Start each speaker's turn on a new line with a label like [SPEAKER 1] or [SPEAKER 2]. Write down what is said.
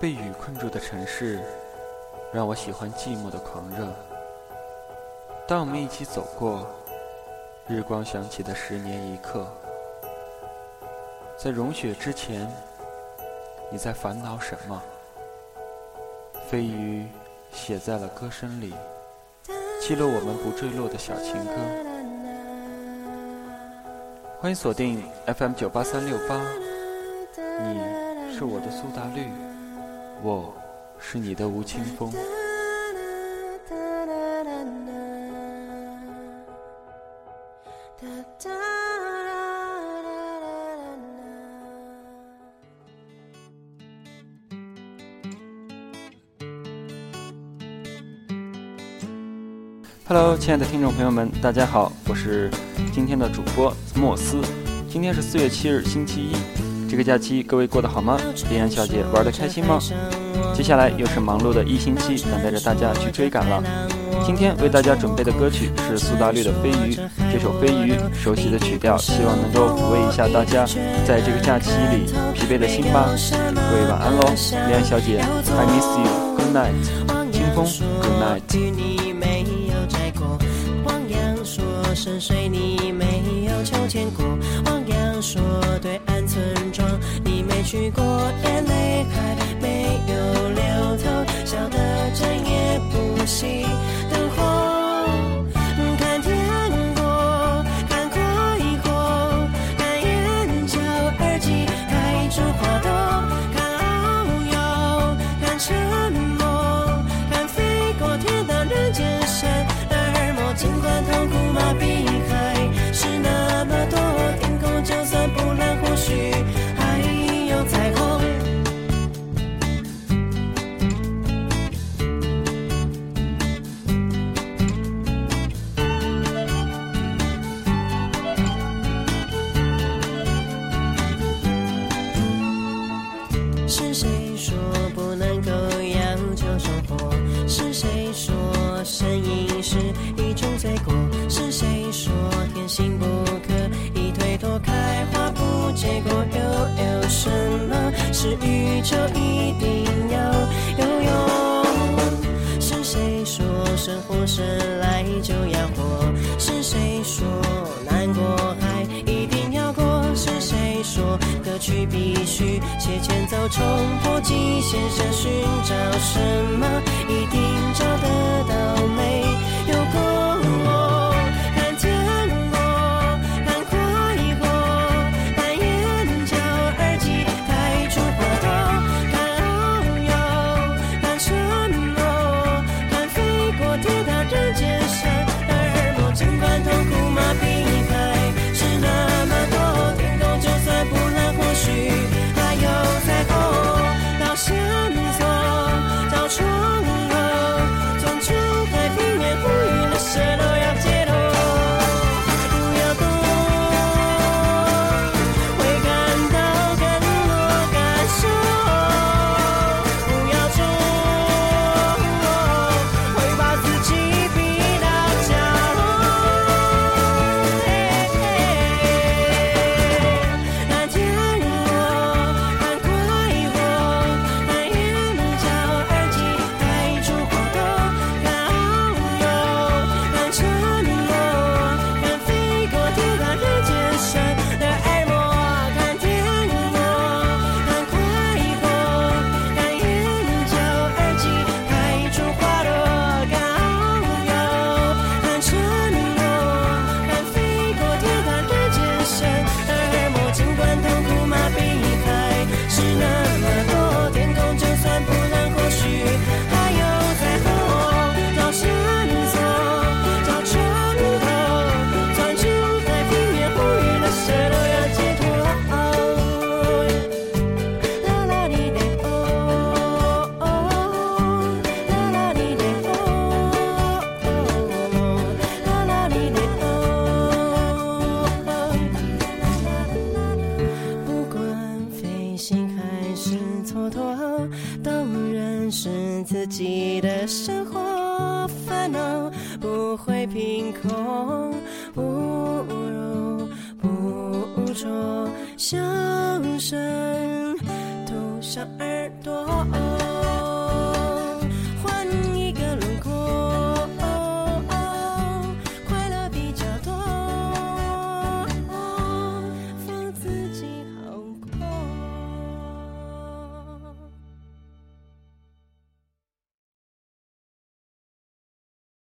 [SPEAKER 1] 被雨困住的城市，让我喜欢寂寞的狂热。当我们一起走过日光响起的十年一刻，在融雪之前，你在烦恼什么？飞鱼写在了歌声里，记录我们不坠落的小情歌。欢迎锁定 FM 九八三六八，你是我的苏打绿。我是你的吴青峰。Hello，亲爱的听众朋友们，大家好，我是今天的主播莫斯。今天是四月七日，星期一。这个假期各位过得好吗？恋安小姐玩得开心吗？
[SPEAKER 2] 接下来又是忙碌的一星期，等待着大家去追赶了。今天为大家准备的歌曲是苏打绿的《飞鱼》，这首《飞鱼》熟悉的曲调，希望能够抚慰一下大家在这个假期里疲惫的心吧。各位晚安喽，恋安小姐，I miss you，Good
[SPEAKER 1] night，
[SPEAKER 2] 清风，Good night。去过，眼泪还没有流透，笑得整夜不熄灯火。看天空，看快活，看眼角耳际，开出花朵，看遨游，看成。是宇宙一定要有用？是谁说生活生来就要活？是谁说难过还一定要过？是谁说歌曲必须写前奏冲破极限？想寻找什么，sound 记得生活烦恼不会凭空不如不说笑声堵上耳朵。